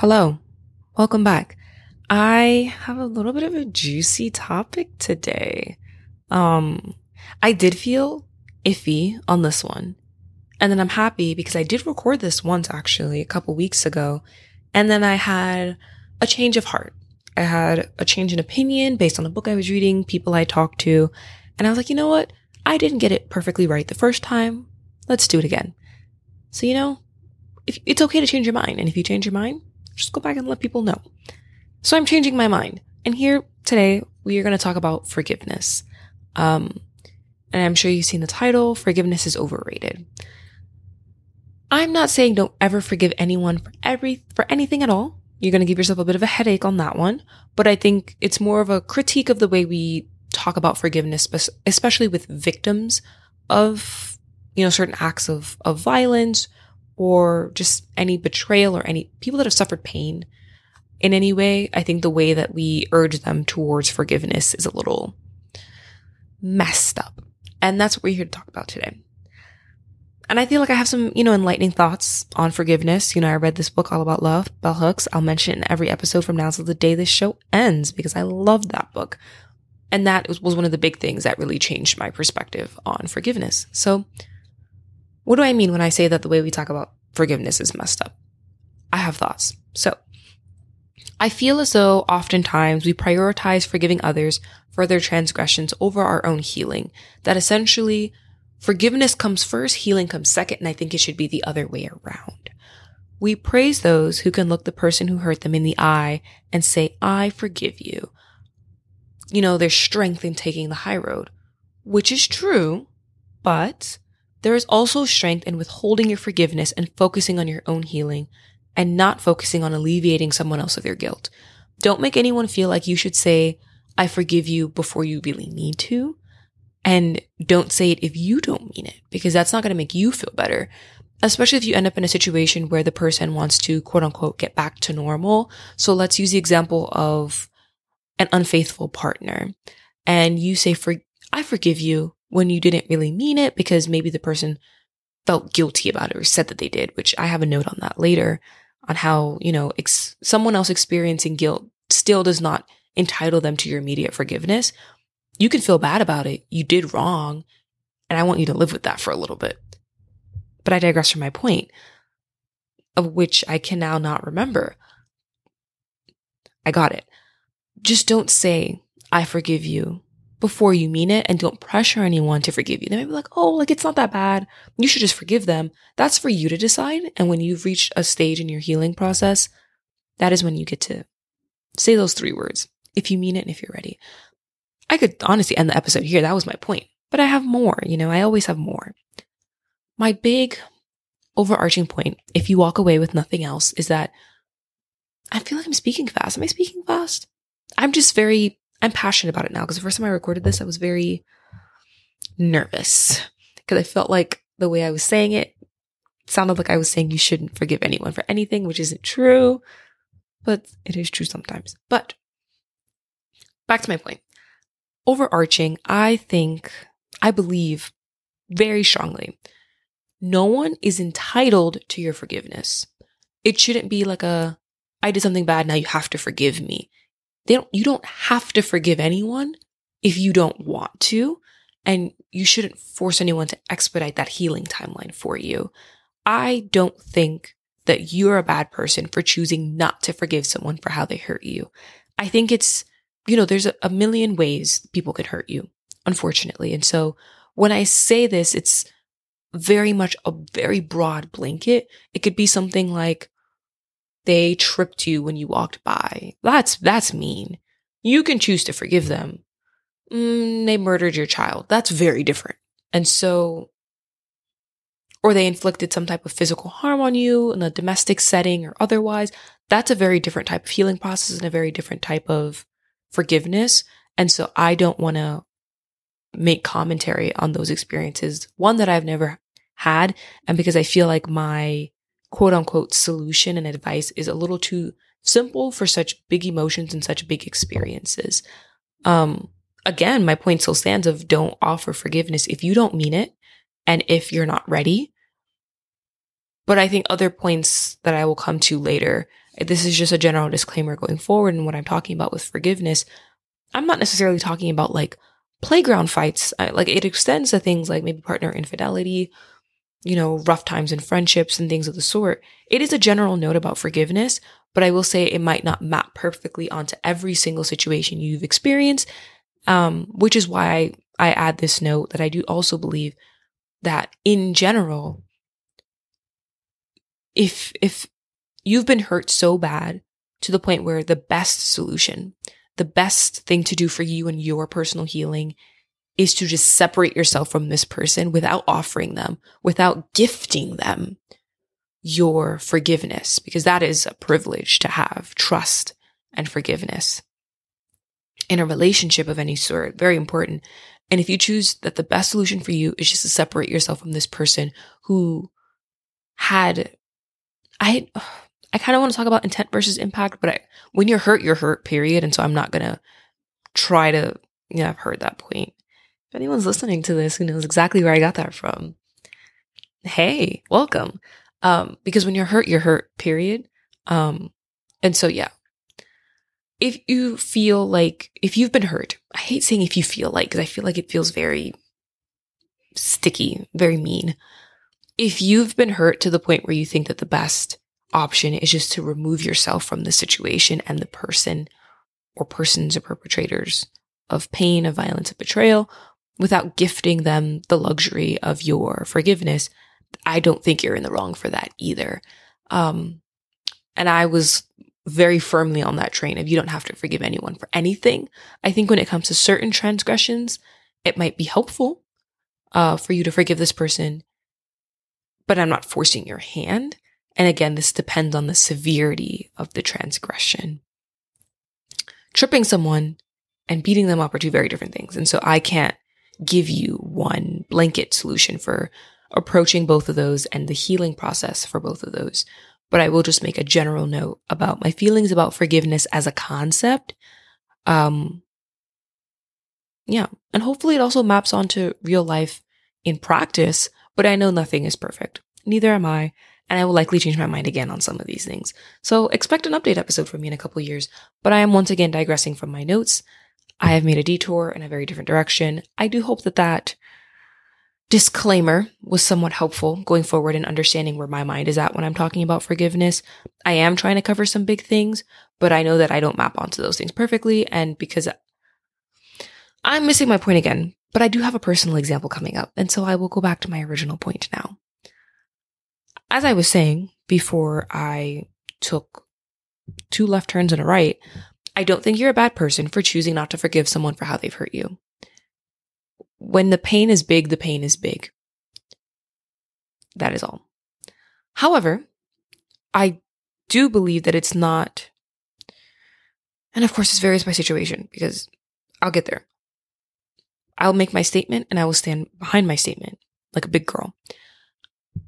Hello, welcome back. I have a little bit of a juicy topic today. Um, I did feel iffy on this one. And then I'm happy because I did record this once actually a couple weeks ago. And then I had a change of heart. I had a change in opinion based on a book I was reading, people I talked to. And I was like, you know what? I didn't get it perfectly right the first time. Let's do it again. So, you know, if it's okay to change your mind. And if you change your mind, just go back and let people know. So I'm changing my mind. And here today, we are going to talk about forgiveness. Um, and I'm sure you've seen the title, Forgiveness is Overrated. I'm not saying don't ever forgive anyone for every, for anything at all. You're going to give yourself a bit of a headache on that one. But I think it's more of a critique of the way we talk about forgiveness, especially with victims of, you know, certain acts of, of violence or just any betrayal or any people that have suffered pain in any way, I think the way that we urge them towards forgiveness is a little messed up. And that's what we're here to talk about today. And I feel like I have some, you know, enlightening thoughts on forgiveness. You know, I read this book all about love, Bell Hooks. I'll mention it in every episode from now until the day this show ends because I loved that book. And that was one of the big things that really changed my perspective on forgiveness. So what do I mean when I say that the way we talk about forgiveness is messed up? I have thoughts. So, I feel as though oftentimes we prioritize forgiving others for their transgressions over our own healing. That essentially forgiveness comes first, healing comes second, and I think it should be the other way around. We praise those who can look the person who hurt them in the eye and say, I forgive you. You know, there's strength in taking the high road, which is true, but there is also strength in withholding your forgiveness and focusing on your own healing and not focusing on alleviating someone else of their guilt. Don't make anyone feel like you should say, I forgive you before you really need to. And don't say it if you don't mean it, because that's not going to make you feel better. Especially if you end up in a situation where the person wants to quote unquote get back to normal. So let's use the example of an unfaithful partner and you say, for, I forgive you when you didn't really mean it because maybe the person felt guilty about it or said that they did, which I have a note on that later on how, you know, ex- someone else experiencing guilt still does not entitle them to your immediate forgiveness. You can feel bad about it. You did wrong. And I want you to live with that for a little bit. But I digress from my point, of which I can now not remember. I got it. Just don't say, I forgive you before you mean it and don't pressure anyone to forgive you. They might be like, oh, like it's not that bad. You should just forgive them. That's for you to decide. And when you've reached a stage in your healing process, that is when you get to say those three words if you mean it and if you're ready. I could honestly end the episode here. That was my point. But I have more, you know, I always have more. My big overarching point, if you walk away with nothing else, is that I feel like I'm speaking fast. Am I speaking fast? I'm just very I'm passionate about it now because the first time I recorded this, I was very nervous because I felt like the way I was saying it sounded like I was saying you shouldn't forgive anyone for anything, which isn't true, but it is true sometimes. But back to my point. Overarching, I think, I believe very strongly, no one is entitled to your forgiveness. It shouldn't be like a, I did something bad, now you have to forgive me. They don't, you don't have to forgive anyone if you don't want to. And you shouldn't force anyone to expedite that healing timeline for you. I don't think that you're a bad person for choosing not to forgive someone for how they hurt you. I think it's, you know, there's a, a million ways people could hurt you, unfortunately. And so when I say this, it's very much a very broad blanket. It could be something like, they tripped you when you walked by. That's, that's mean. You can choose to forgive them. Mm, they murdered your child. That's very different. And so, or they inflicted some type of physical harm on you in a domestic setting or otherwise. That's a very different type of healing process and a very different type of forgiveness. And so I don't want to make commentary on those experiences. One that I've never had. And because I feel like my quote unquote solution and advice is a little too simple for such big emotions and such big experiences. Um, again, my point still stands of don't offer forgiveness if you don't mean it and if you're not ready. But I think other points that I will come to later, this is just a general disclaimer going forward. And what I'm talking about with forgiveness, I'm not necessarily talking about like playground fights. I, like it extends to things like maybe partner infidelity, you know, rough times in friendships and things of the sort. It is a general note about forgiveness, but I will say it might not map perfectly onto every single situation you've experienced. Um, which is why I, I add this note that I do also believe that in general, if, if you've been hurt so bad to the point where the best solution, the best thing to do for you and your personal healing is to just separate yourself from this person without offering them, without gifting them your forgiveness, because that is a privilege to have trust and forgiveness in a relationship of any sort. Very important. And if you choose that the best solution for you is just to separate yourself from this person who had, I, I kind of want to talk about intent versus impact, but I, when you're hurt, you're hurt, period. And so I'm not going to try to, yeah, I've heard that point. Anyone's listening to this who knows exactly where I got that from, hey, welcome. Um, because when you're hurt, you're hurt, period. Um, and so, yeah, if you feel like, if you've been hurt, I hate saying if you feel like, because I feel like it feels very sticky, very mean. If you've been hurt to the point where you think that the best option is just to remove yourself from the situation and the person or persons or perpetrators of pain, of violence, of betrayal without gifting them the luxury of your forgiveness, I don't think you're in the wrong for that either. Um, and I was very firmly on that train of you don't have to forgive anyone for anything. I think when it comes to certain transgressions, it might be helpful uh, for you to forgive this person, but I'm not forcing your hand. And again, this depends on the severity of the transgression. Tripping someone and beating them up are two very different things. And so I can't give you one blanket solution for approaching both of those and the healing process for both of those but I will just make a general note about my feelings about forgiveness as a concept. Um, yeah. And hopefully it also maps onto real life in practice, but I know nothing is perfect. Neither am I. And I will likely change my mind again on some of these things. So expect an update episode from me in a couple years, but I am once again digressing from my notes. I have made a detour in a very different direction. I do hope that that disclaimer was somewhat helpful going forward in understanding where my mind is at when I'm talking about forgiveness. I am trying to cover some big things, but I know that I don't map onto those things perfectly. And because I'm missing my point again, but I do have a personal example coming up. And so I will go back to my original point now. As I was saying before I took two left turns and a right, I don't think you're a bad person for choosing not to forgive someone for how they've hurt you when the pain is big, the pain is big. That is all. However, I do believe that it's not, and of course, this varies by situation because I'll get there. I'll make my statement and I will stand behind my statement like a big girl.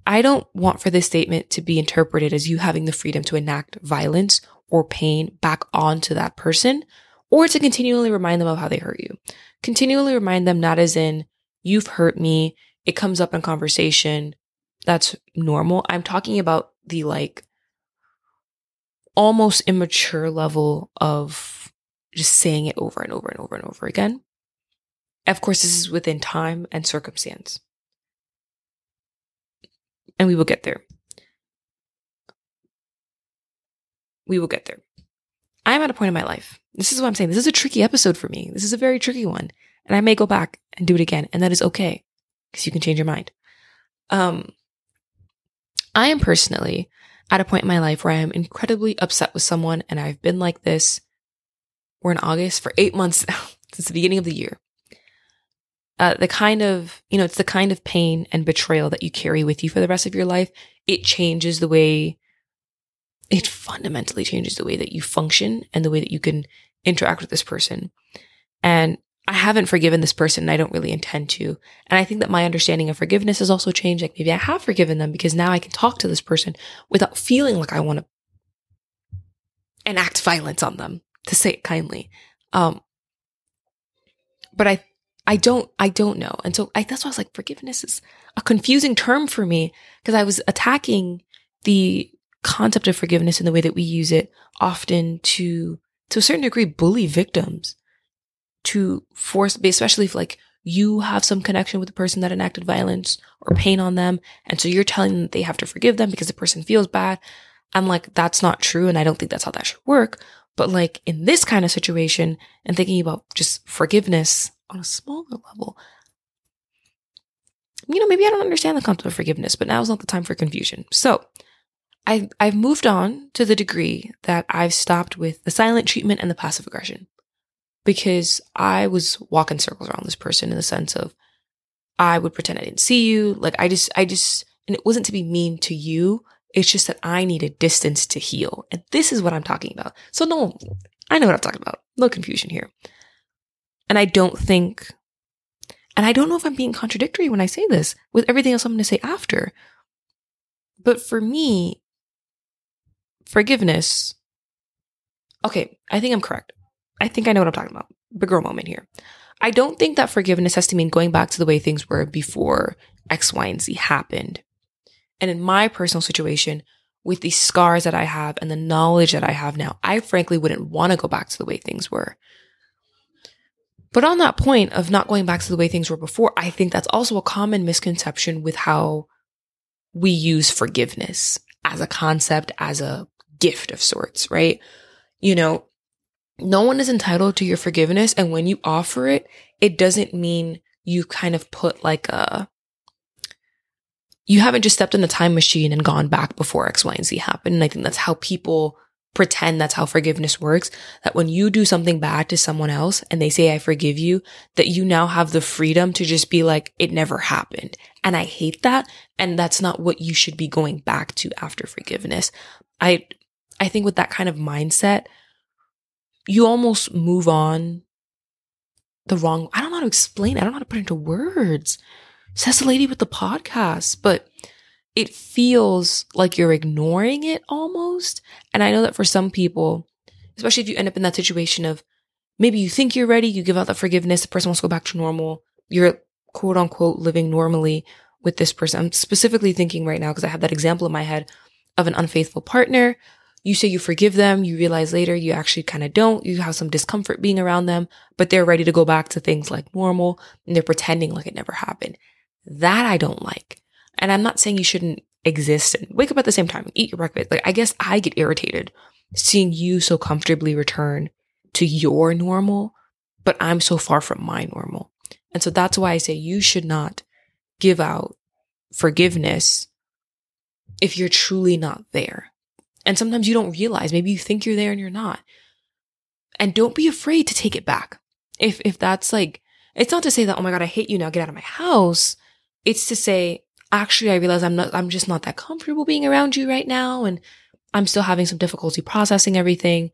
I don't want for this statement to be interpreted as you having the freedom to enact violence or pain back onto that person or to continually remind them of how they hurt you. Continually remind them not as in, you've hurt me. It comes up in conversation. That's normal. I'm talking about the like almost immature level of just saying it over and over and over and over again. Of course, this is within time and circumstance. And we will get there. We will get there. I'm at a point in my life. This is what I'm saying. This is a tricky episode for me. This is a very tricky one. And I may go back and do it again. And that is okay because you can change your mind. Um, I am personally at a point in my life where I am incredibly upset with someone. And I've been like this. We're in August for eight months now, since the beginning of the year. Uh, the kind of, you know, it's the kind of pain and betrayal that you carry with you for the rest of your life. It changes the way it fundamentally changes the way that you function and the way that you can interact with this person. And I haven't forgiven this person and I don't really intend to. And I think that my understanding of forgiveness has also changed. Like maybe I have forgiven them because now I can talk to this person without feeling like I want to enact violence on them, to say it kindly. Um, but I, I don't, I don't know. And so I, that's why I was like, forgiveness is a confusing term for me because I was attacking the concept of forgiveness and the way that we use it often to, to a certain degree, bully victims to force, especially if like you have some connection with the person that enacted violence or pain on them. And so you're telling them they have to forgive them because the person feels bad. I'm like, that's not true. And I don't think that's how that should work. But like in this kind of situation and thinking about just forgiveness on a smaller level, you know, maybe I don't understand the concept of forgiveness, but now is not the time for confusion. So I, I've moved on to the degree that I've stopped with the silent treatment and the passive aggression because I was walking circles around this person in the sense of I would pretend I didn't see you. Like I just, I just, and it wasn't to be mean to you. It's just that I needed distance to heal. And this is what I'm talking about. So no, I know what I'm talking about. No confusion here. And I don't think, and I don't know if I'm being contradictory when I say this with everything else I'm going to say after. But for me, forgiveness, okay, I think I'm correct. I think I know what I'm talking about. Big girl moment here. I don't think that forgiveness has to mean going back to the way things were before X, Y, and Z happened. And in my personal situation, with the scars that I have and the knowledge that I have now, I frankly wouldn't want to go back to the way things were. But on that point of not going back to the way things were before, I think that's also a common misconception with how we use forgiveness as a concept, as a gift of sorts, right? You know, no one is entitled to your forgiveness. And when you offer it, it doesn't mean you kind of put like a, you haven't just stepped in a time machine and gone back before X, Y, and Z happened. And I think that's how people pretend that's how forgiveness works. That when you do something bad to someone else and they say, I forgive you, that you now have the freedom to just be like, it never happened. And I hate that. And that's not what you should be going back to after forgiveness. I, I think with that kind of mindset, you almost move on the wrong, I don't know how to explain it. I don't know how to put into words. Says the lady with the podcast, but it feels like you're ignoring it almost. And I know that for some people, especially if you end up in that situation of maybe you think you're ready, you give out the forgiveness, the person wants to go back to normal, you're quote unquote living normally with this person. I'm specifically thinking right now because I have that example in my head of an unfaithful partner you say you forgive them, you realize later you actually kind of don't. You have some discomfort being around them, but they're ready to go back to things like normal and they're pretending like it never happened. That I don't like. And I'm not saying you shouldn't exist and wake up at the same time and eat your breakfast. Like, I guess I get irritated seeing you so comfortably return to your normal, but I'm so far from my normal. And so that's why I say you should not give out forgiveness if you're truly not there. And sometimes you don't realize, maybe you think you're there and you're not. And don't be afraid to take it back. If, if that's like, it's not to say that, oh my God, I hate you now, get out of my house. It's to say, actually, I realize I'm not, I'm just not that comfortable being around you right now. And I'm still having some difficulty processing everything.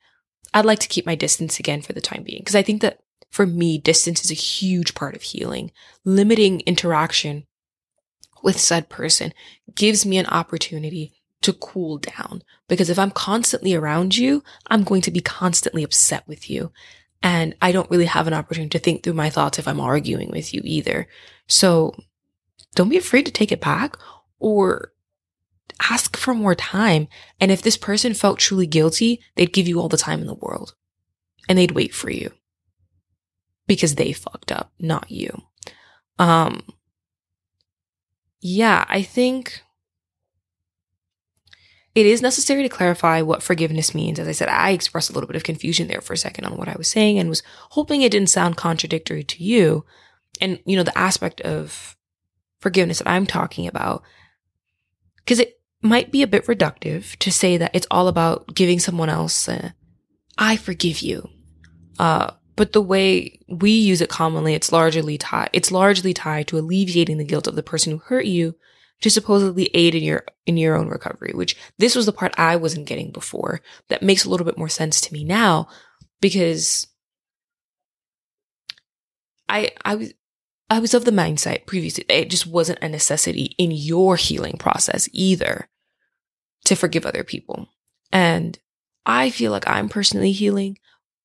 I'd like to keep my distance again for the time being. Cause I think that for me, distance is a huge part of healing. Limiting interaction with said person gives me an opportunity to cool down. Because if I'm constantly around you, I'm going to be constantly upset with you. And I don't really have an opportunity to think through my thoughts if I'm arguing with you either. So don't be afraid to take it back or ask for more time. And if this person felt truly guilty, they'd give you all the time in the world and they'd wait for you because they fucked up, not you. Um, yeah, I think it is necessary to clarify what forgiveness means. As I said, I expressed a little bit of confusion there for a second on what I was saying and was hoping it didn't sound contradictory to you. And, you know, the aspect of forgiveness that I'm talking about, because it might be a bit reductive to say that it's all about giving someone else, a, I forgive you. Uh, but the way we use it commonly, it's largely tied, it's largely tied to alleviating the guilt of the person who hurt you to supposedly aid in your in your own recovery, which this was the part I wasn't getting before. That makes a little bit more sense to me now because I I was I was of the mindset previously it just wasn't a necessity in your healing process either to forgive other people. And I feel like I'm personally healing,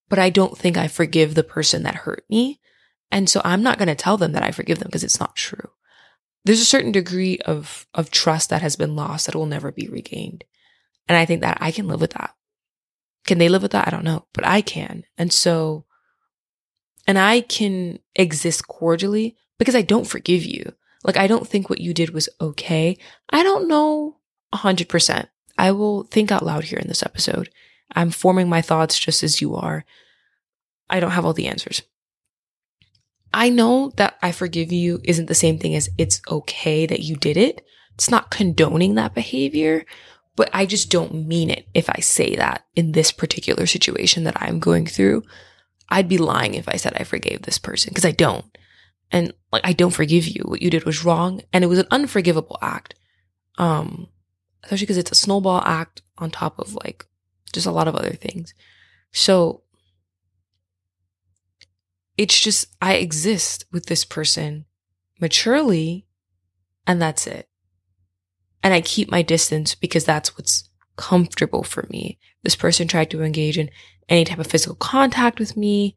but I don't think I forgive the person that hurt me. And so I'm not going to tell them that I forgive them because it's not true there's a certain degree of of trust that has been lost that will never be regained. And I think that I can live with that. Can they live with that? I don't know, but I can. And so and I can exist cordially because I don't forgive you. Like I don't think what you did was okay. I don't know 100%. I will think out loud here in this episode. I'm forming my thoughts just as you are. I don't have all the answers. I know that I forgive you isn't the same thing as it's okay that you did it. It's not condoning that behavior, but I just don't mean it if I say that in this particular situation that I'm going through. I'd be lying if I said I forgave this person because I don't. And like, I don't forgive you. What you did was wrong and it was an unforgivable act. Um, especially because it's a snowball act on top of like just a lot of other things. So it's just, I exist with this person maturely and that's it. And I keep my distance because that's what's comfortable for me. This person tried to engage in any type of physical contact with me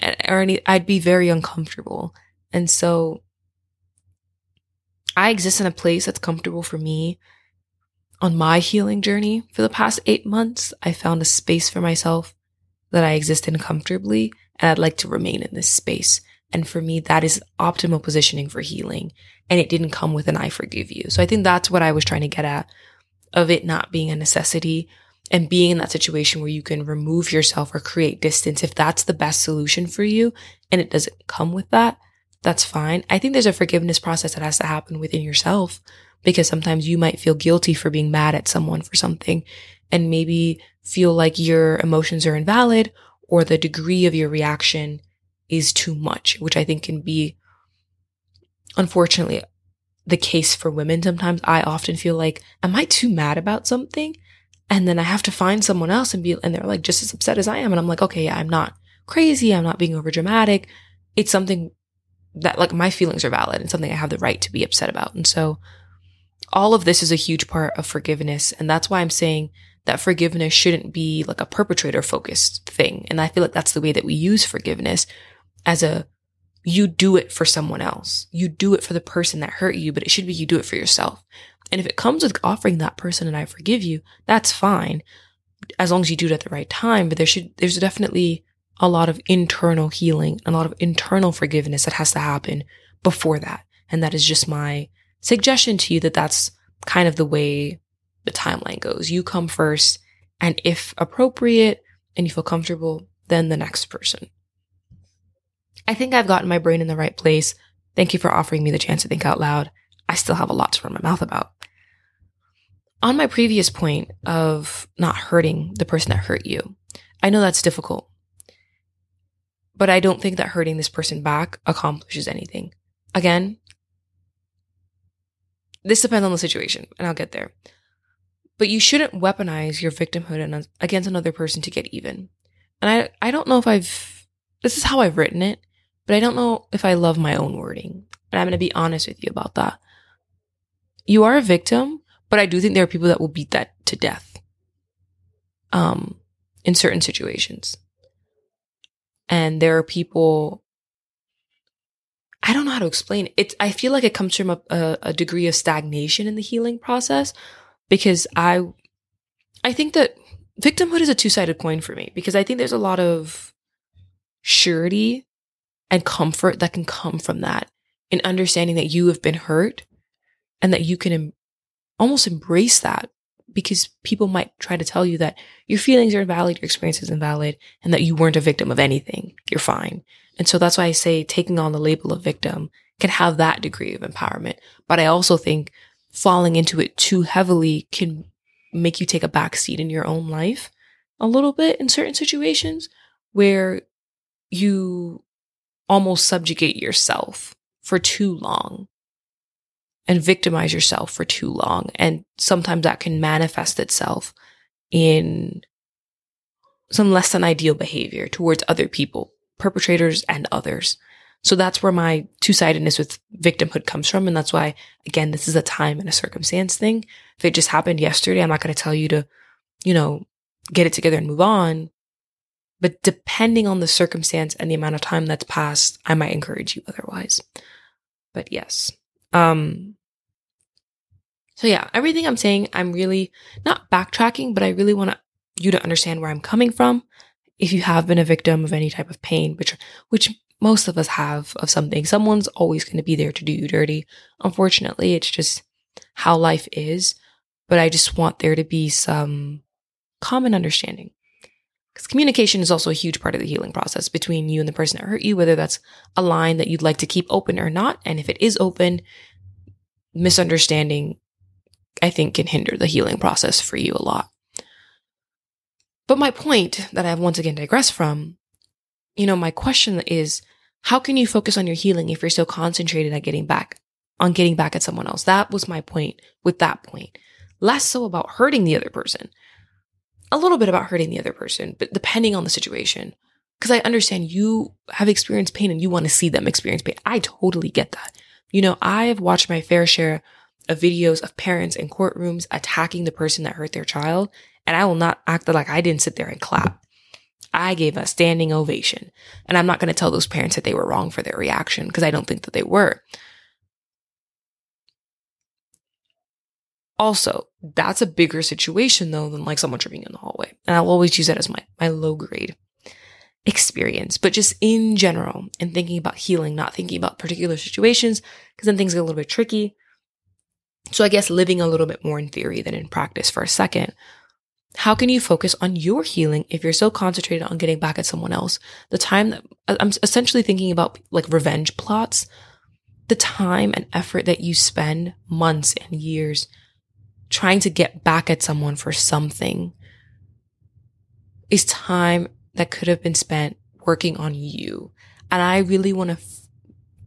eh, or any, I'd be very uncomfortable. And so I exist in a place that's comfortable for me. On my healing journey for the past eight months, I found a space for myself that I exist in comfortably and I'd like to remain in this space. And for me, that is optimal positioning for healing. And it didn't come with an I forgive you. So I think that's what I was trying to get at of it not being a necessity and being in that situation where you can remove yourself or create distance. If that's the best solution for you and it doesn't come with that, that's fine. I think there's a forgiveness process that has to happen within yourself because sometimes you might feel guilty for being mad at someone for something and maybe feel like your emotions are invalid or the degree of your reaction is too much, which I think can be unfortunately the case for women sometimes. I often feel like, am I too mad about something? And then I have to find someone else and be, and they're like just as upset as I am. And I'm like, okay, yeah, I'm not crazy. I'm not being over dramatic. It's something that like my feelings are valid and something I have the right to be upset about. And so all of this is a huge part of forgiveness. And that's why I'm saying that forgiveness shouldn't be like a perpetrator focused thing. And I feel like that's the way that we use forgiveness as a you do it for someone else. You do it for the person that hurt you, but it should be you do it for yourself. And if it comes with offering that person and I forgive you, that's fine as long as you do it at the right time. But there should, there's definitely a lot of internal healing, a lot of internal forgiveness that has to happen before that. And that is just my suggestion to you that that's kind of the way the timeline goes. You come first, and if appropriate and you feel comfortable, then the next person. I think I've gotten my brain in the right place. Thank you for offering me the chance to think out loud. I still have a lot to run my mouth about. On my previous point of not hurting the person that hurt you, I know that's difficult, but I don't think that hurting this person back accomplishes anything. Again, this depends on the situation, and I'll get there. But you shouldn't weaponize your victimhood against another person to get even. And I, I don't know if I've, this is how I've written it, but I don't know if I love my own wording. But I'm going to be honest with you about that. You are a victim, but I do think there are people that will beat that to death. Um, in certain situations. And there are people I don't know how to explain it. It's, I feel like it comes from a, a, a, degree of stagnation in the healing process because I, I think that victimhood is a two sided coin for me because I think there's a lot of surety and comfort that can come from that in understanding that you have been hurt and that you can em- almost embrace that because people might try to tell you that your feelings are invalid, your experience is invalid, and that you weren't a victim of anything. You're fine. And so that's why I say taking on the label of victim can have that degree of empowerment. But I also think falling into it too heavily can make you take a back seat in your own life a little bit in certain situations where you almost subjugate yourself for too long and victimize yourself for too long. And sometimes that can manifest itself in some less than ideal behavior towards other people, perpetrators and others. So that's where my two sidedness with victimhood comes from. And that's why, again, this is a time and a circumstance thing. If it just happened yesterday, I'm not going to tell you to, you know, get it together and move on. But depending on the circumstance and the amount of time that's passed, I might encourage you otherwise. But yes, Um, so yeah, everything I'm saying, I'm really not backtracking, but I really want you to understand where I'm coming from. If you have been a victim of any type of pain, which, which most of us have of something, someone's always going to be there to do you dirty. Unfortunately, it's just how life is. But I just want there to be some common understanding. Because communication is also a huge part of the healing process between you and the person that hurt you, whether that's a line that you'd like to keep open or not. And if it is open, misunderstanding, I think, can hinder the healing process for you a lot. But my point that I've once again digressed from, you know, my question is how can you focus on your healing if you're so concentrated at getting back, on getting back at someone else? That was my point with that point. Less so about hurting the other person a little bit about hurting the other person, but depending on the situation. Because I understand you have experienced pain and you want to see them experience pain. I totally get that. You know, I've watched my fair share of videos of parents in courtrooms attacking the person that hurt their child, and I will not act like I didn't sit there and clap. I gave a standing ovation. And I'm not going to tell those parents that they were wrong for their reaction because I don't think that they were. Also, that's a bigger situation though than like someone tripping in the hallway. And I'll always use that as my, my low grade experience. But just in general, and thinking about healing, not thinking about particular situations, because then things get a little bit tricky. So I guess living a little bit more in theory than in practice for a second. How can you focus on your healing if you're so concentrated on getting back at someone else? The time that I'm essentially thinking about like revenge plots, the time and effort that you spend months and years trying to get back at someone for something is time that could have been spent working on you. And I really want to,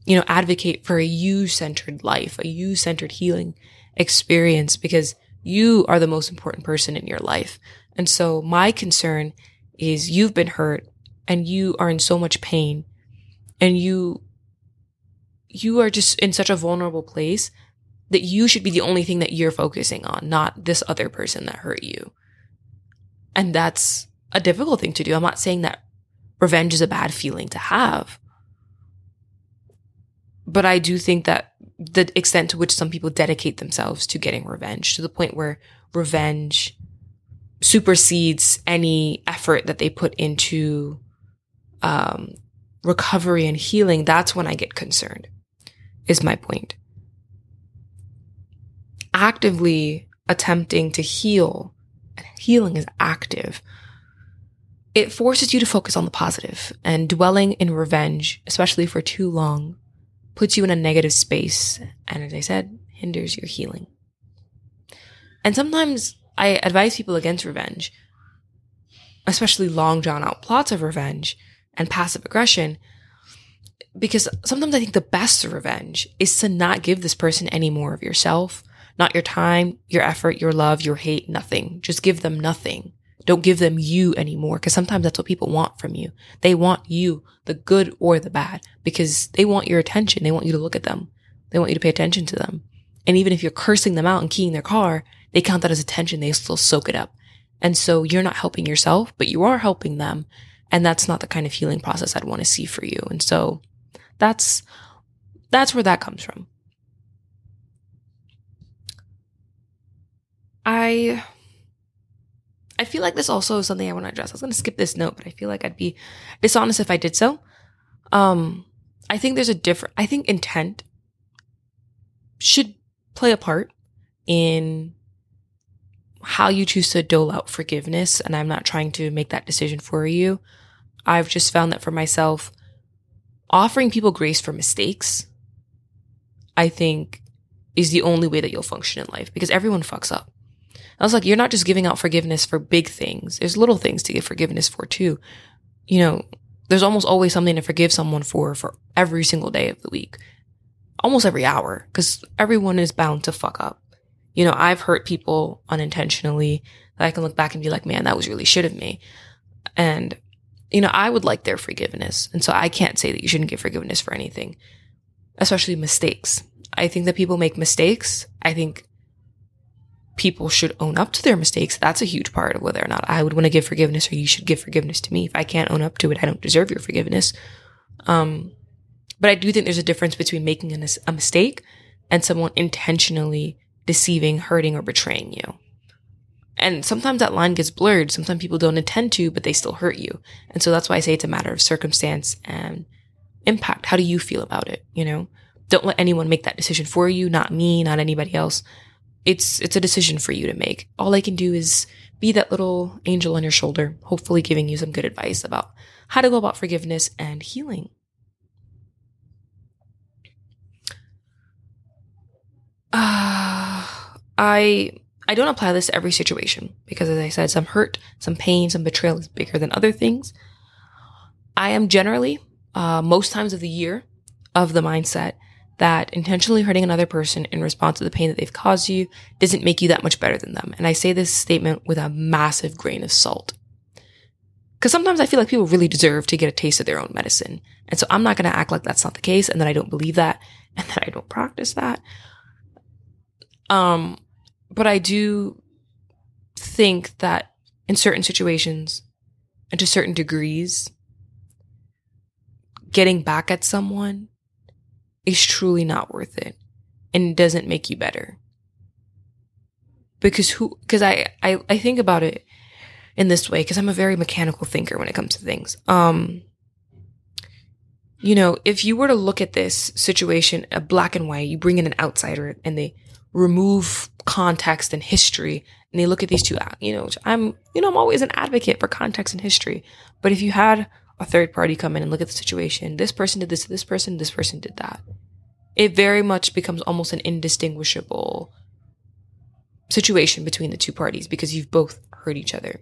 you know, advocate for a you centered life, a you centered healing experience because you are the most important person in your life. And so my concern is you've been hurt and you are in so much pain and you, you are just in such a vulnerable place that you should be the only thing that you're focusing on, not this other person that hurt you. And that's a difficult thing to do. I'm not saying that revenge is a bad feeling to have. But I do think that the extent to which some people dedicate themselves to getting revenge to the point where revenge supersedes any effort that they put into um, recovery and healing, that's when I get concerned, is my point. Actively attempting to heal, and healing is active, it forces you to focus on the positive and dwelling in revenge, especially for too long, puts you in a negative space. And as I said, hinders your healing. And sometimes I advise people against revenge, especially long drawn out plots of revenge and passive aggression, because sometimes I think the best revenge is to not give this person any more of yourself not your time, your effort, your love, your hate, nothing. Just give them nothing. Don't give them you anymore because sometimes that's what people want from you. They want you, the good or the bad, because they want your attention. They want you to look at them. They want you to pay attention to them. And even if you're cursing them out and keying their car, they count that as attention. They still soak it up. And so you're not helping yourself, but you are helping them. And that's not the kind of healing process I'd want to see for you. And so that's, that's where that comes from. I I feel like this also is something I want to address. I was going to skip this note, but I feel like I'd be dishonest if I did so. Um, I think there's a different. I think intent should play a part in how you choose to dole out forgiveness, and I'm not trying to make that decision for you. I've just found that for myself, offering people grace for mistakes, I think, is the only way that you'll function in life because everyone fucks up. I was like, you're not just giving out forgiveness for big things. There's little things to give forgiveness for too. You know, there's almost always something to forgive someone for, for every single day of the week. Almost every hour, because everyone is bound to fuck up. You know, I've hurt people unintentionally that I can look back and be like, man, that was really shit of me. And, you know, I would like their forgiveness. And so I can't say that you shouldn't give forgiveness for anything, especially mistakes. I think that people make mistakes. I think people should own up to their mistakes. That's a huge part of whether or not I would want to give forgiveness or you should give forgiveness to me. If I can't own up to it, I don't deserve your forgiveness. Um, but I do think there's a difference between making a, a mistake and someone intentionally deceiving, hurting, or betraying you. And sometimes that line gets blurred. Sometimes people don't intend to, but they still hurt you. And so that's why I say it's a matter of circumstance and impact. How do you feel about it? You know, don't let anyone make that decision for you, not me, not anybody else. It's, it's a decision for you to make. All I can do is be that little angel on your shoulder, hopefully giving you some good advice about how to go about forgiveness and healing. Uh, I I don't apply this to every situation because, as I said, some hurt, some pain, some betrayal is bigger than other things. I am generally, uh, most times of the year, of the mindset that intentionally hurting another person in response to the pain that they've caused you doesn't make you that much better than them. And I say this statement with a massive grain of salt. Because sometimes I feel like people really deserve to get a taste of their own medicine. And so I'm not going to act like that's not the case and that I don't believe that and that I don't practice that. Um, but I do think that in certain situations and to certain degrees, getting back at someone is truly not worth it and doesn't make you better. Because who, because I, I, I think about it in this way because I'm a very mechanical thinker when it comes to things. Um, you know, if you were to look at this situation, a black and white, you bring in an outsider and they remove context and history and they look at these two you know i'm you know i'm always an advocate for context and history but if you had a third party come in and look at the situation. This person did this to this person this person did that. It very much becomes almost an indistinguishable situation between the two parties because you've both hurt each other.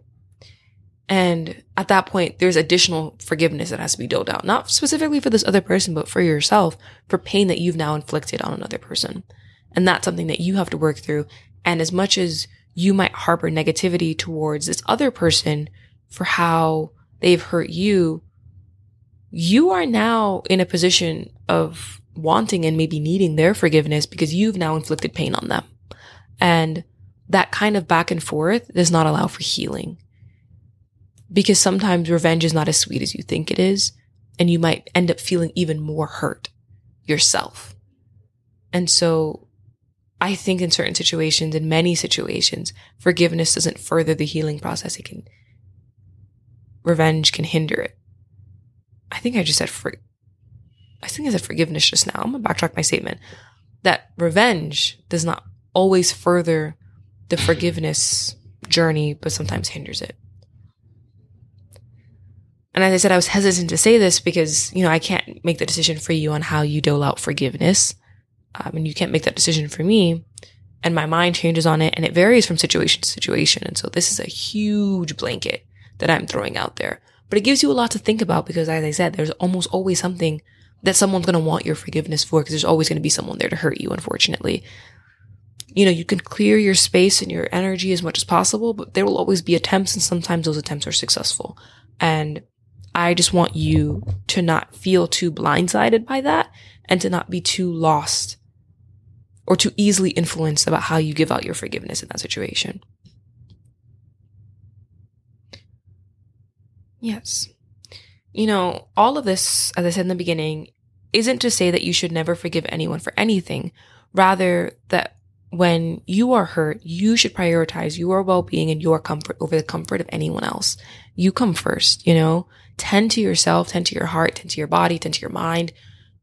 And at that point there's additional forgiveness that has to be doled out. Not specifically for this other person but for yourself for pain that you've now inflicted on another person. And that's something that you have to work through. And as much as you might harbor negativity towards this other person for how they've hurt you, you are now in a position of wanting and maybe needing their forgiveness because you've now inflicted pain on them. And that kind of back and forth does not allow for healing. Because sometimes revenge is not as sweet as you think it is, and you might end up feeling even more hurt yourself. And so I think in certain situations, in many situations, forgiveness doesn't further the healing process. It can, revenge can hinder it. I think I just said for, I think I said forgiveness just now. I'm gonna backtrack my statement that revenge does not always further the forgiveness journey, but sometimes hinders it. And as I said, I was hesitant to say this because, you know, I can't make the decision for you on how you dole out forgiveness um, and you can't make that decision for me. And my mind changes on it and it varies from situation to situation. And so this is a huge blanket that I'm throwing out there, but it gives you a lot to think about because as I said, there's almost always something that someone's going to want your forgiveness for because there's always going to be someone there to hurt you, unfortunately. You know, you can clear your space and your energy as much as possible, but there will always be attempts and sometimes those attempts are successful. And I just want you to not feel too blindsided by that and to not be too lost or too easily influenced about how you give out your forgiveness in that situation. Yes. You know, all of this, as I said in the beginning, isn't to say that you should never forgive anyone for anything. Rather, that when you are hurt, you should prioritize your well-being and your comfort over the comfort of anyone else. You come first, you know? Tend to yourself, tend to your heart, tend to your body, tend to your mind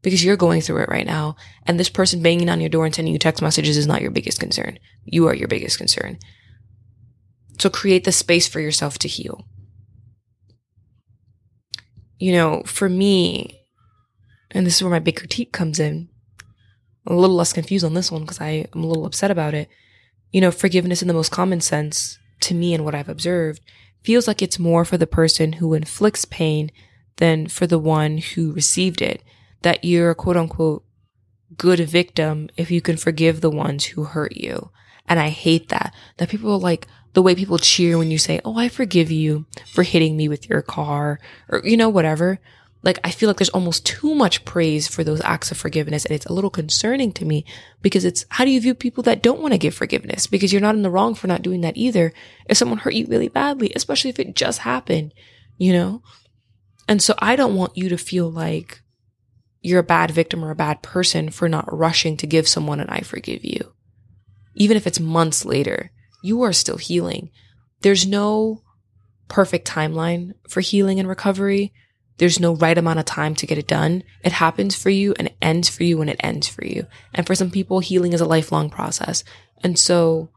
because you're going through it right now. And this person banging on your door and sending you text messages is not your biggest concern. You are your biggest concern. So create the space for yourself to heal. You know, for me, and this is where my big critique comes in. I'm a little less confused on this one because I am a little upset about it. You know, forgiveness in the most common sense to me and what I've observed feels like it's more for the person who inflicts pain than for the one who received it that you're a quote unquote good victim if you can forgive the ones who hurt you. And I hate that. That people are like the way people cheer when you say, Oh, I forgive you for hitting me with your car or, you know, whatever. Like, I feel like there's almost too much praise for those acts of forgiveness. And it's a little concerning to me because it's how do you view people that don't want to give forgiveness? Because you're not in the wrong for not doing that either. If someone hurt you really badly, especially if it just happened, you know? And so I don't want you to feel like you're a bad victim or a bad person for not rushing to give someone an I forgive you. Even if it's months later, you are still healing. There's no perfect timeline for healing and recovery. There's no right amount of time to get it done. It happens for you and it ends for you when it ends for you. And for some people, healing is a lifelong process. And so,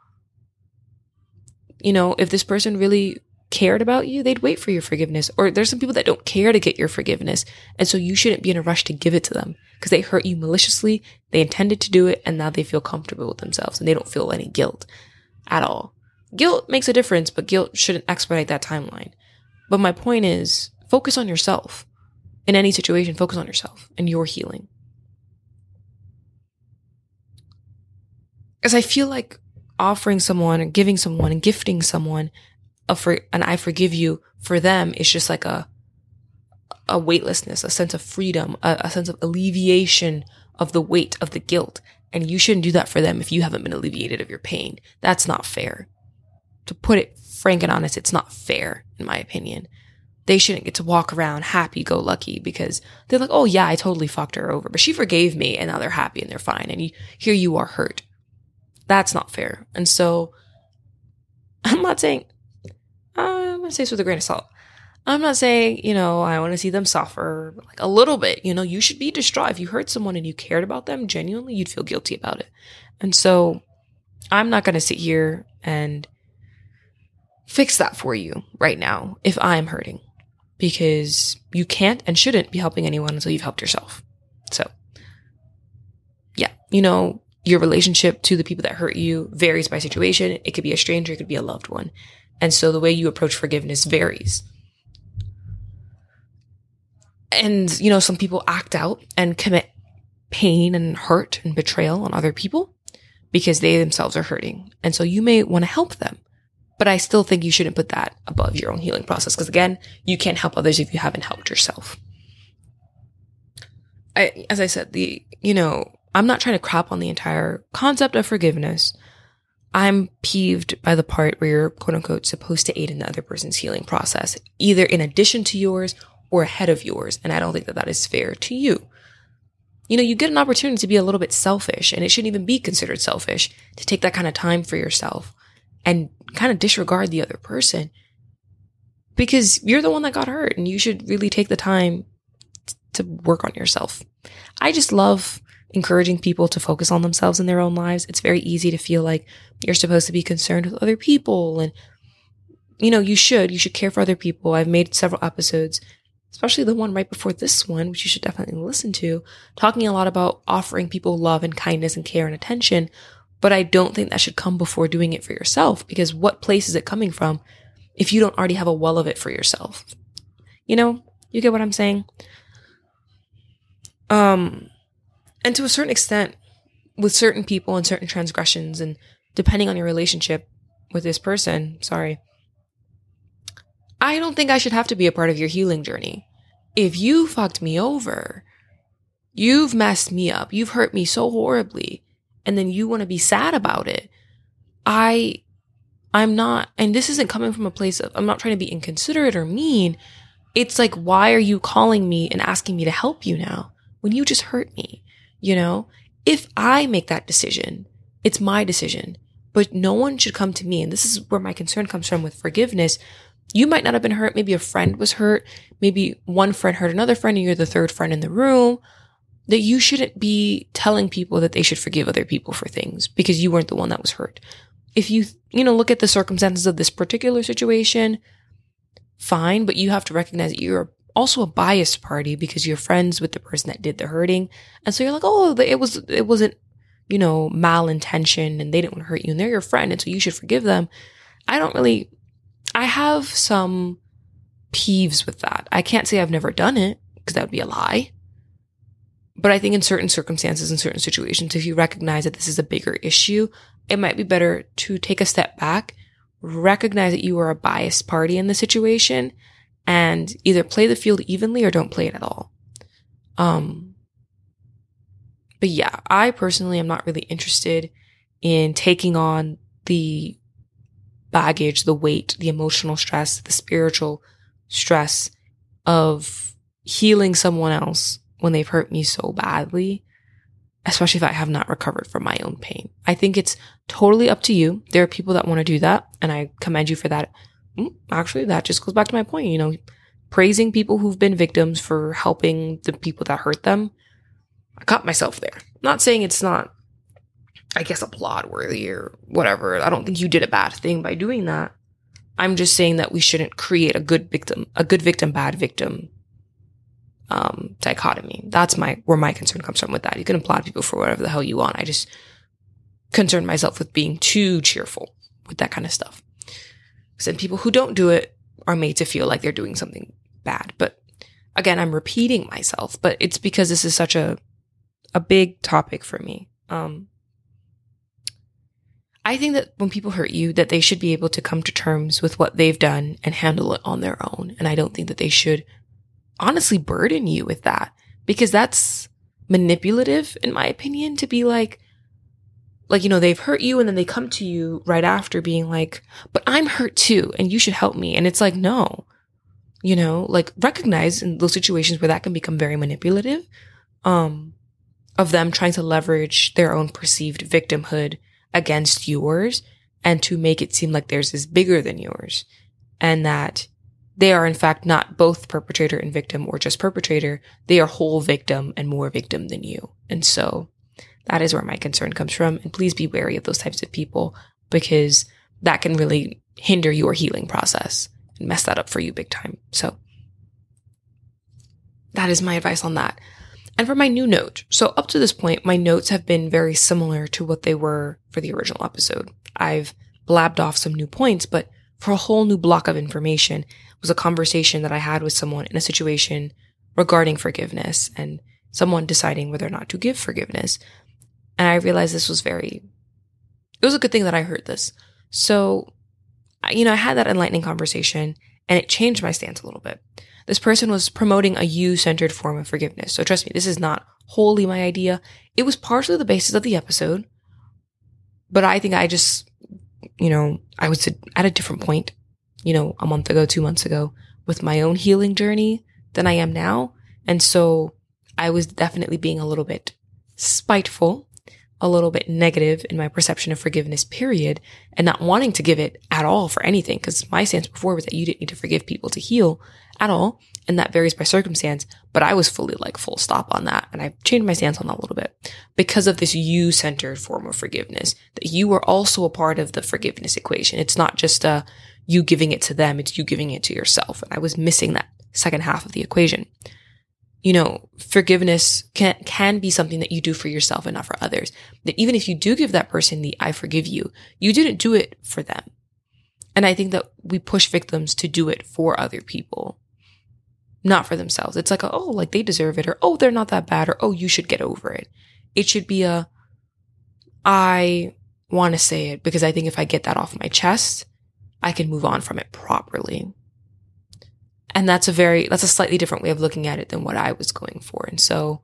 you know, if this person really cared about you, they'd wait for your forgiveness. Or there's some people that don't care to get your forgiveness. And so you shouldn't be in a rush to give it to them because they hurt you maliciously. They intended to do it and now they feel comfortable with themselves and they don't feel any guilt at all. Guilt makes a difference, but guilt shouldn't expedite that timeline. But my point is focus on yourself. In any situation, focus on yourself and your healing. Because I feel like offering someone or giving someone and gifting someone a for and I forgive you for them is just like a a weightlessness, a sense of freedom, a, a sense of alleviation of the weight of the guilt. And you shouldn't do that for them if you haven't been alleviated of your pain. That's not fair. To put it frank and honest, it's not fair, in my opinion. They shouldn't get to walk around happy go lucky because they're like, oh yeah, I totally fucked her over, but she forgave me and now they're happy and they're fine. And you, here you are hurt. That's not fair. And so I'm not saying uh, I'm going to say this with a grain of salt. I'm not saying, you know, I want to see them suffer like a little bit. You know, you should be distraught. If you hurt someone and you cared about them genuinely, you'd feel guilty about it. And so I'm not going to sit here and fix that for you right now if I'm hurting because you can't and shouldn't be helping anyone until you've helped yourself. So, yeah, you know, your relationship to the people that hurt you varies by situation. It could be a stranger, it could be a loved one. And so the way you approach forgiveness varies. And, you know, some people act out and commit pain and hurt and betrayal on other people because they themselves are hurting. And so you may want to help them. But I still think you shouldn't put that above your own healing process because again, you can't help others if you haven't helped yourself. I, as I said, the, you know, I'm not trying to crap on the entire concept of forgiveness. I'm peeved by the part where you're quote unquote supposed to aid in the other person's healing process, either in addition to yours or ahead of yours. And I don't think that that is fair to you. You know, you get an opportunity to be a little bit selfish and it shouldn't even be considered selfish to take that kind of time for yourself and kind of disregard the other person because you're the one that got hurt and you should really take the time to work on yourself. I just love encouraging people to focus on themselves in their own lives. It's very easy to feel like you're supposed to be concerned with other people and you know, you should, you should care for other people. I've made several episodes, especially the one right before this one, which you should definitely listen to, talking a lot about offering people love and kindness and care and attention. But I don't think that should come before doing it for yourself because what place is it coming from if you don't already have a well of it for yourself? You know, you get what I'm saying? Um, and to a certain extent, with certain people and certain transgressions, and depending on your relationship with this person, sorry, I don't think I should have to be a part of your healing journey. If you fucked me over, you've messed me up, you've hurt me so horribly, and then you want to be sad about it. I, I'm not, and this isn't coming from a place of, I'm not trying to be inconsiderate or mean. It's like, why are you calling me and asking me to help you now when you just hurt me? You know, if I make that decision, it's my decision, but no one should come to me. And this is where my concern comes from with forgiveness. You might not have been hurt. Maybe a friend was hurt. Maybe one friend hurt another friend and you're the third friend in the room. That you shouldn't be telling people that they should forgive other people for things because you weren't the one that was hurt. If you, you know, look at the circumstances of this particular situation, fine, but you have to recognize that you're also a biased party because you're friends with the person that did the hurting. And so you're like, oh, it was, it wasn't, you know, malintention and they didn't want to hurt you and they're your friend. And so you should forgive them. I don't really, I have some peeves with that. I can't say I've never done it because that would be a lie. But I think in certain circumstances, in certain situations, if you recognize that this is a bigger issue, it might be better to take a step back, recognize that you are a biased party in the situation and either play the field evenly or don't play it at all. Um, but yeah, I personally am not really interested in taking on the baggage, the weight, the emotional stress, the spiritual stress of healing someone else when they've hurt me so badly, especially if I have not recovered from my own pain. I think it's totally up to you. There are people that want to do that, and I commend you for that. Mm, actually, that just goes back to my point, you know, praising people who've been victims for helping the people that hurt them. I caught myself there. Not saying it's not, I guess, applaud worthy or whatever. I don't think you did a bad thing by doing that. I'm just saying that we shouldn't create a good victim, a good victim, bad victim um, dichotomy. That's my where my concern comes from with that. You can applaud people for whatever the hell you want. I just concern myself with being too cheerful with that kind of stuff. Because people who don't do it are made to feel like they're doing something bad. But again, I'm repeating myself, but it's because this is such a a big topic for me. Um, I think that when people hurt you, that they should be able to come to terms with what they've done and handle it on their own. And I don't think that they should honestly burden you with that because that's manipulative, in my opinion, to be like, like, you know, they've hurt you and then they come to you right after being like, but I'm hurt too and you should help me. And it's like, no, you know, like recognize in those situations where that can become very manipulative, um, of them trying to leverage their own perceived victimhood against yours and to make it seem like theirs is bigger than yours and that they are in fact not both perpetrator and victim or just perpetrator. They are whole victim and more victim than you. And so that is where my concern comes from. And please be wary of those types of people because that can really hinder your healing process and mess that up for you big time. So that is my advice on that. And for my new note, so up to this point, my notes have been very similar to what they were for the original episode. I've blabbed off some new points, but for a whole new block of information was a conversation that I had with someone in a situation regarding forgiveness and someone deciding whether or not to give forgiveness. And I realized this was very, it was a good thing that I heard this. So, you know, I had that enlightening conversation and it changed my stance a little bit. This person was promoting a you centered form of forgiveness. So trust me, this is not wholly my idea. It was partially the basis of the episode, but I think I just you know, I was at a different point, you know, a month ago, two months ago with my own healing journey than I am now. And so I was definitely being a little bit spiteful, a little bit negative in my perception of forgiveness, period, and not wanting to give it at all for anything. Cause my stance before was that you didn't need to forgive people to heal at all. And that varies by circumstance, but I was fully like full stop on that. And I changed my stance on that a little bit because of this you centered form of forgiveness, that you are also a part of the forgiveness equation. It's not just a you giving it to them, it's you giving it to yourself. And I was missing that second half of the equation. You know, forgiveness can, can be something that you do for yourself and not for others. That even if you do give that person the I forgive you, you didn't do it for them. And I think that we push victims to do it for other people not for themselves. It's like, a, oh, like they deserve it, or oh, they're not that bad, or oh, you should get over it. It should be a, I want to say it because I think if I get that off my chest, I can move on from it properly. And that's a very, that's a slightly different way of looking at it than what I was going for. And so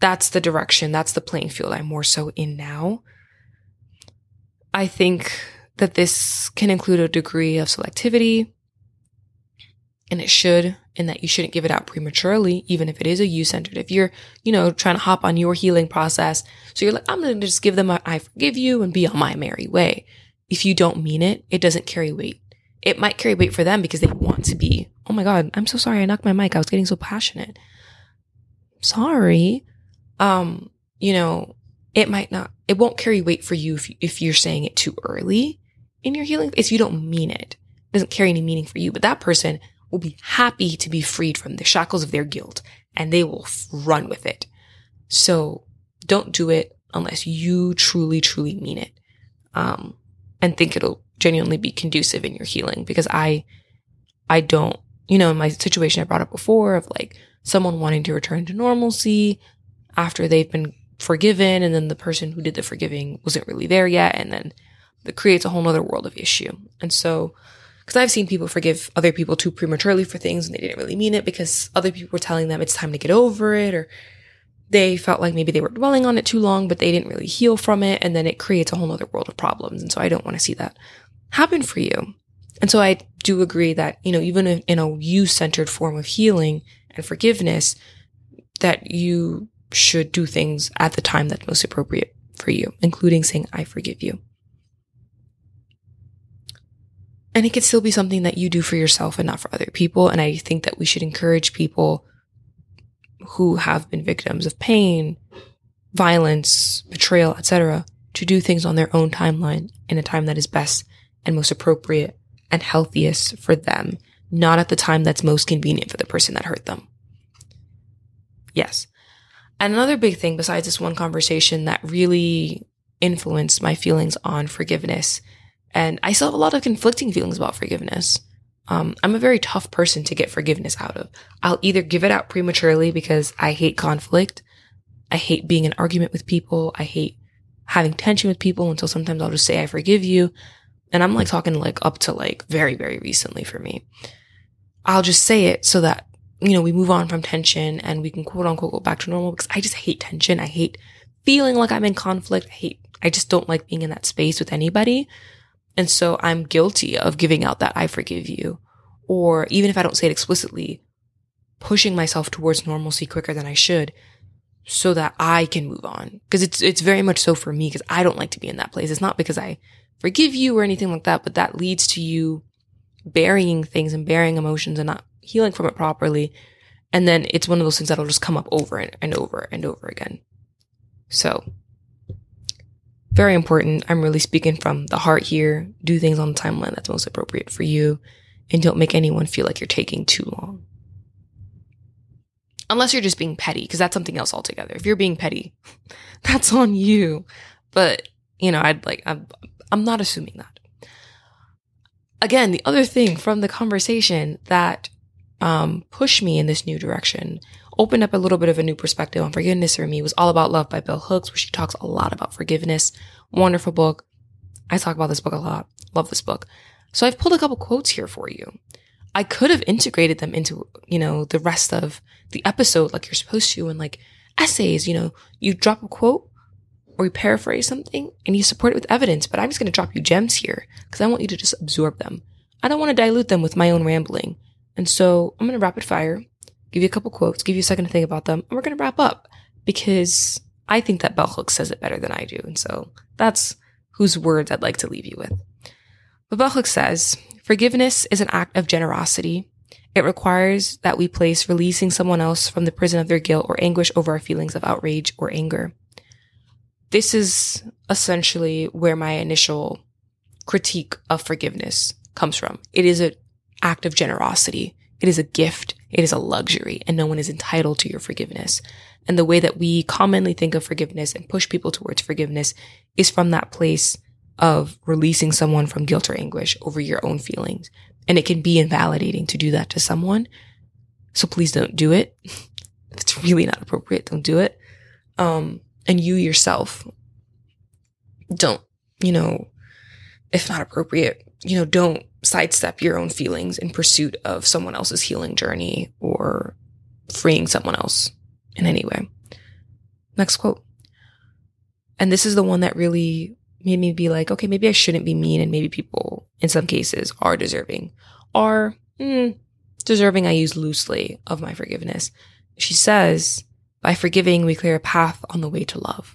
that's the direction, that's the playing field I'm more so in now. I think that this can include a degree of selectivity and it should, and that you shouldn't give it out prematurely, even if it is a you centered. If you're, you know, trying to hop on your healing process, so you're like, I'm going to just give them a, I forgive you and be on my merry way. If you don't mean it, it doesn't carry weight. It might carry weight for them because they want to be, oh my God, I'm so sorry. I knocked my mic. I was getting so passionate. Sorry. Um, you know, it might not, it won't carry weight for you if, if you're saying it too early in your healing. If you don't mean it, it doesn't carry any meaning for you, but that person will be happy to be freed from the shackles of their guilt and they will run with it. So don't do it unless you truly, truly mean it. Um, and think it'll genuinely be conducive in your healing because I, I don't, you know, in my situation I brought up before of like someone wanting to return to normalcy after they've been forgiven and then the person who did the forgiving wasn't really there yet. And then that creates a whole nother world of issue. And so because I've seen people forgive other people too prematurely for things and they didn't really mean it because other people were telling them it's time to get over it or they felt like maybe they were dwelling on it too long, but they didn't really heal from it. And then it creates a whole other world of problems. And so I don't want to see that happen for you. And so I do agree that, you know, even in a you centered form of healing and forgiveness, that you should do things at the time that's most appropriate for you, including saying, I forgive you. And it could still be something that you do for yourself and not for other people. And I think that we should encourage people who have been victims of pain, violence, betrayal, etc., to do things on their own timeline in a time that is best and most appropriate and healthiest for them, not at the time that's most convenient for the person that hurt them. Yes. And another big thing besides this one conversation that really influenced my feelings on forgiveness and I still have a lot of conflicting feelings about forgiveness. Um, I'm a very tough person to get forgiveness out of. I'll either give it out prematurely because I hate conflict. I hate being in argument with people. I hate having tension with people until sometimes I'll just say, I forgive you. And I'm like talking like up to like very, very recently for me. I'll just say it so that, you know, we move on from tension and we can quote unquote go back to normal because I just hate tension. I hate feeling like I'm in conflict. I hate, I just don't like being in that space with anybody. And so I'm guilty of giving out that I forgive you. Or even if I don't say it explicitly, pushing myself towards normalcy quicker than I should so that I can move on. Cause it's, it's very much so for me because I don't like to be in that place. It's not because I forgive you or anything like that, but that leads to you burying things and burying emotions and not healing from it properly. And then it's one of those things that'll just come up over and, and over and over again. So very important. I'm really speaking from the heart here. Do things on the timeline that's most appropriate for you and don't make anyone feel like you're taking too long. Unless you're just being petty, because that's something else altogether. If you're being petty, that's on you. But, you know, I'd like, I'm, I'm not assuming that. Again, the other thing from the conversation that um, pushed me in this new direction opened up a little bit of a new perspective on forgiveness for me was All About Love by Bell Hooks, where she talks a lot about forgiveness. Wonderful book. I talk about this book a lot. Love this book. So I've pulled a couple quotes here for you. I could have integrated them into, you know, the rest of the episode like you're supposed to and like essays, you know, you drop a quote or you paraphrase something and you support it with evidence, but I'm just going to drop you gems here because I want you to just absorb them. I don't want to dilute them with my own rambling. And so I'm going to rapid fire give you a couple quotes, give you a second to think about them, and we're going to wrap up because I think that bell hook says it better than I do. And so that's whose words I'd like to leave you with. But bell hook says, forgiveness is an act of generosity. It requires that we place releasing someone else from the prison of their guilt or anguish over our feelings of outrage or anger. This is essentially where my initial critique of forgiveness comes from. It is an act of generosity. It is a gift. It is a luxury and no one is entitled to your forgiveness. And the way that we commonly think of forgiveness and push people towards forgiveness is from that place of releasing someone from guilt or anguish over your own feelings. And it can be invalidating to do that to someone. So please don't do it. it's really not appropriate, don't do it. Um, and you yourself don't, you know, if not appropriate, you know, don't sidestep your own feelings in pursuit of someone else's healing journey or freeing someone else in any way. Next quote. And this is the one that really made me be like, okay, maybe I shouldn't be mean. And maybe people in some cases are deserving, are mm, deserving, I use loosely, of my forgiveness. She says, by forgiving, we clear a path on the way to love.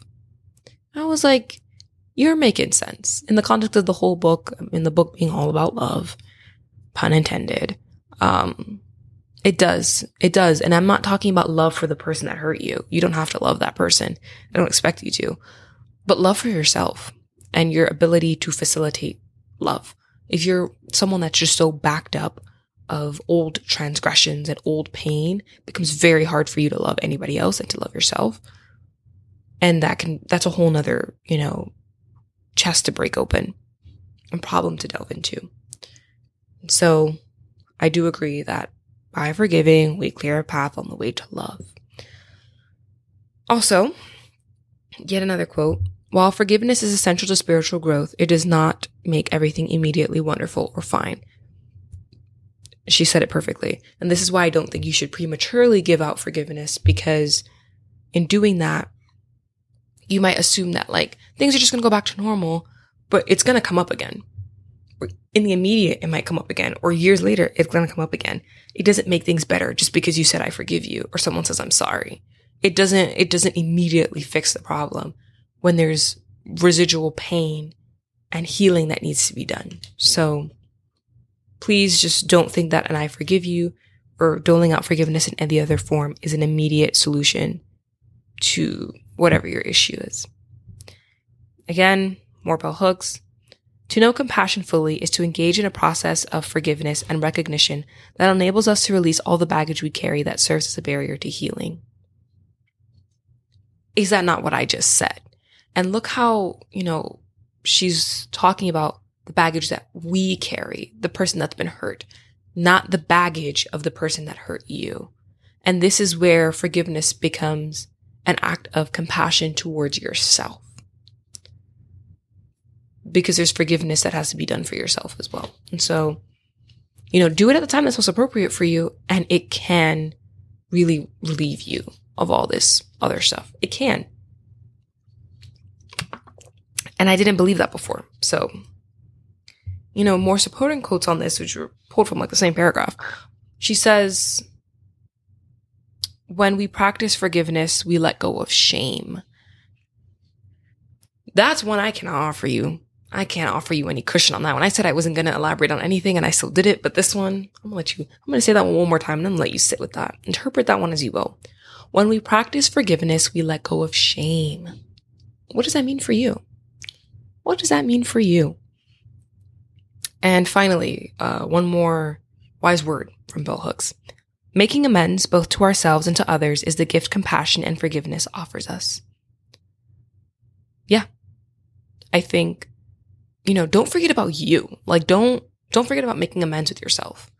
I was like, you're making sense in the context of the whole book, in the book being all about love, pun intended. Um, it does. It does. And I'm not talking about love for the person that hurt you. You don't have to love that person. I don't expect you to, but love for yourself and your ability to facilitate love. If you're someone that's just so backed up of old transgressions and old pain, it becomes very hard for you to love anybody else and to love yourself. And that can, that's a whole nother, you know, chest to break open and problem to delve into. So I do agree that by forgiving, we clear a path on the way to love. Also, yet another quote While forgiveness is essential to spiritual growth, it does not make everything immediately wonderful or fine. She said it perfectly. And this is why I don't think you should prematurely give out forgiveness because in doing that, you might assume that like things are just going to go back to normal, but it's going to come up again. in the immediate, it might come up again, or years later, it's going to come up again. It doesn't make things better just because you said, I forgive you, or someone says, I'm sorry. It doesn't, it doesn't immediately fix the problem when there's residual pain and healing that needs to be done. So please just don't think that an I forgive you or doling out forgiveness in any other form is an immediate solution to whatever your issue is. Again, more bell hooks. To know compassion fully is to engage in a process of forgiveness and recognition that enables us to release all the baggage we carry that serves as a barrier to healing. Is that not what I just said? And look how, you know, she's talking about the baggage that we carry, the person that's been hurt, not the baggage of the person that hurt you. And this is where forgiveness becomes an act of compassion towards yourself because there's forgiveness that has to be done for yourself as well. And so, you know, do it at the time that's most appropriate for you and it can really relieve you of all this other stuff. It can. And I didn't believe that before. So, you know, more supporting quotes on this, which were pulled from like the same paragraph. She says, when we practice forgiveness, we let go of shame. That's one I cannot offer you. I can't offer you any cushion on that one. I said I wasn't going to elaborate on anything and I still did it, but this one, I'm going to let you, I'm going to say that one one more time and to let you sit with that. Interpret that one as you will. When we practice forgiveness, we let go of shame. What does that mean for you? What does that mean for you? And finally, uh, one more wise word from Bell Hooks. Making amends both to ourselves and to others is the gift compassion and forgiveness offers us. Yeah. I think you know, don't forget about you. Like don't don't forget about making amends with yourself.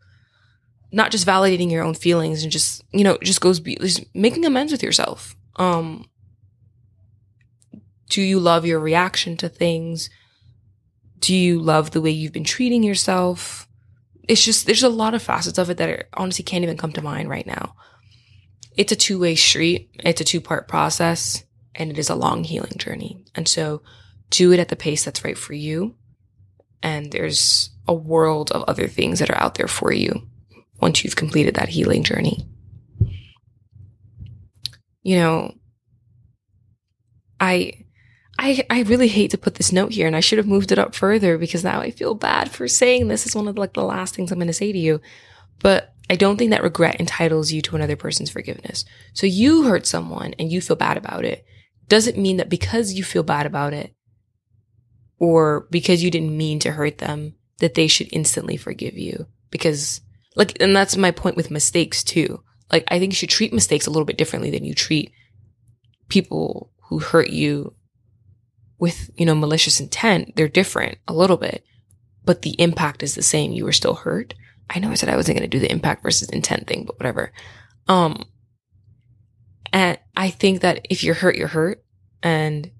Not just validating your own feelings and just, you know, just goes be just making amends with yourself. Um do you love your reaction to things? Do you love the way you've been treating yourself? It's just there's a lot of facets of it that are, honestly can't even come to mind right now. It's a two-way street. It's a two-part process and it is a long healing journey. And so do it at the pace that's right for you. And there's a world of other things that are out there for you once you've completed that healing journey. You know, I I I really hate to put this note here and I should have moved it up further because now I feel bad for saying this is one of the, like the last things I'm going to say to you. But I don't think that regret entitles you to another person's forgiveness. So you hurt someone and you feel bad about it doesn't mean that because you feel bad about it or because you didn't mean to hurt them, that they should instantly forgive you. Because, like, and that's my point with mistakes too. Like, I think you should treat mistakes a little bit differently than you treat people who hurt you with, you know, malicious intent. They're different a little bit, but the impact is the same. You were still hurt. I know I said I wasn't going to do the impact versus intent thing, but whatever. Um, and I think that if you're hurt, you're hurt. And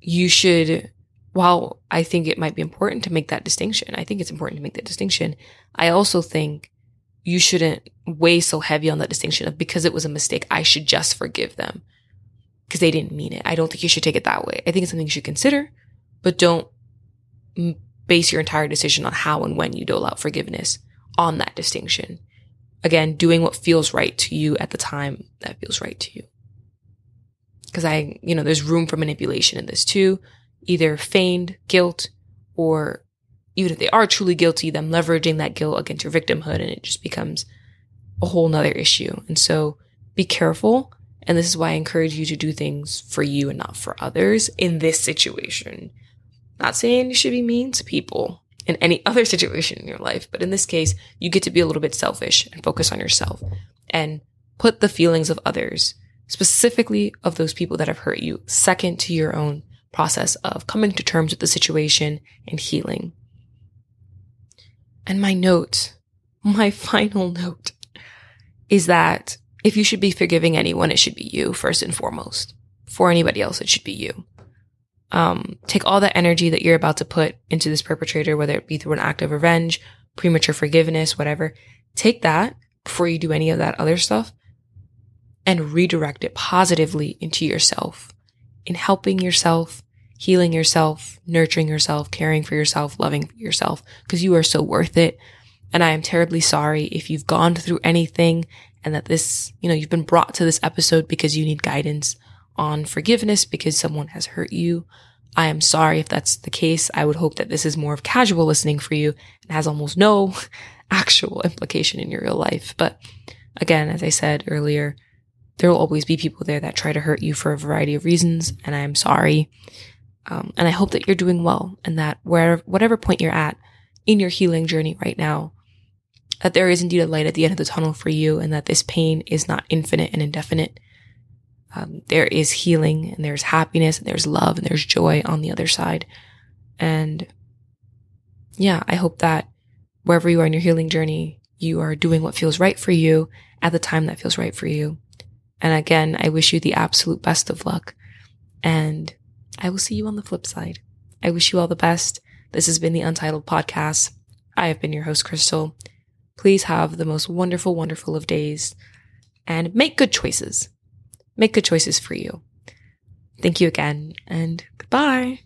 you should, while I think it might be important to make that distinction, I think it's important to make that distinction. I also think you shouldn't weigh so heavy on that distinction of because it was a mistake, I should just forgive them because they didn't mean it. I don't think you should take it that way. I think it's something you should consider, but don't base your entire decision on how and when you dole out forgiveness on that distinction. Again, doing what feels right to you at the time that feels right to you. Because I, you know, there's room for manipulation in this too. Either feigned guilt or even if they are truly guilty, them leveraging that guilt against your victimhood and it just becomes a whole nother issue. And so be careful. And this is why I encourage you to do things for you and not for others in this situation. Not saying you should be mean to people in any other situation in your life, but in this case, you get to be a little bit selfish and focus on yourself and put the feelings of others specifically of those people that have hurt you, second to your own process of coming to terms with the situation and healing. And my note, my final note is that if you should be forgiving anyone, it should be you first and foremost. For anybody else, it should be you. Um, take all that energy that you're about to put into this perpetrator, whether it be through an act of revenge, premature forgiveness, whatever. Take that before you do any of that other stuff and redirect it positively into yourself in helping yourself, healing yourself, nurturing yourself, caring for yourself, loving yourself, because you are so worth it. And I am terribly sorry if you've gone through anything and that this, you know, you've been brought to this episode because you need guidance on forgiveness because someone has hurt you. I am sorry if that's the case. I would hope that this is more of casual listening for you and has almost no actual implication in your real life. But again, as I said earlier, there will always be people there that try to hurt you for a variety of reasons. And I am sorry. Um, and I hope that you're doing well and that where, whatever point you're at in your healing journey right now, that there is indeed a light at the end of the tunnel for you and that this pain is not infinite and indefinite. Um, there is healing and there's happiness and there's love and there's joy on the other side. And yeah, I hope that wherever you are in your healing journey, you are doing what feels right for you at the time that feels right for you. And again, I wish you the absolute best of luck. And I will see you on the flip side. I wish you all the best. This has been the Untitled Podcast. I have been your host, Crystal. Please have the most wonderful, wonderful of days and make good choices. Make good choices for you. Thank you again and goodbye.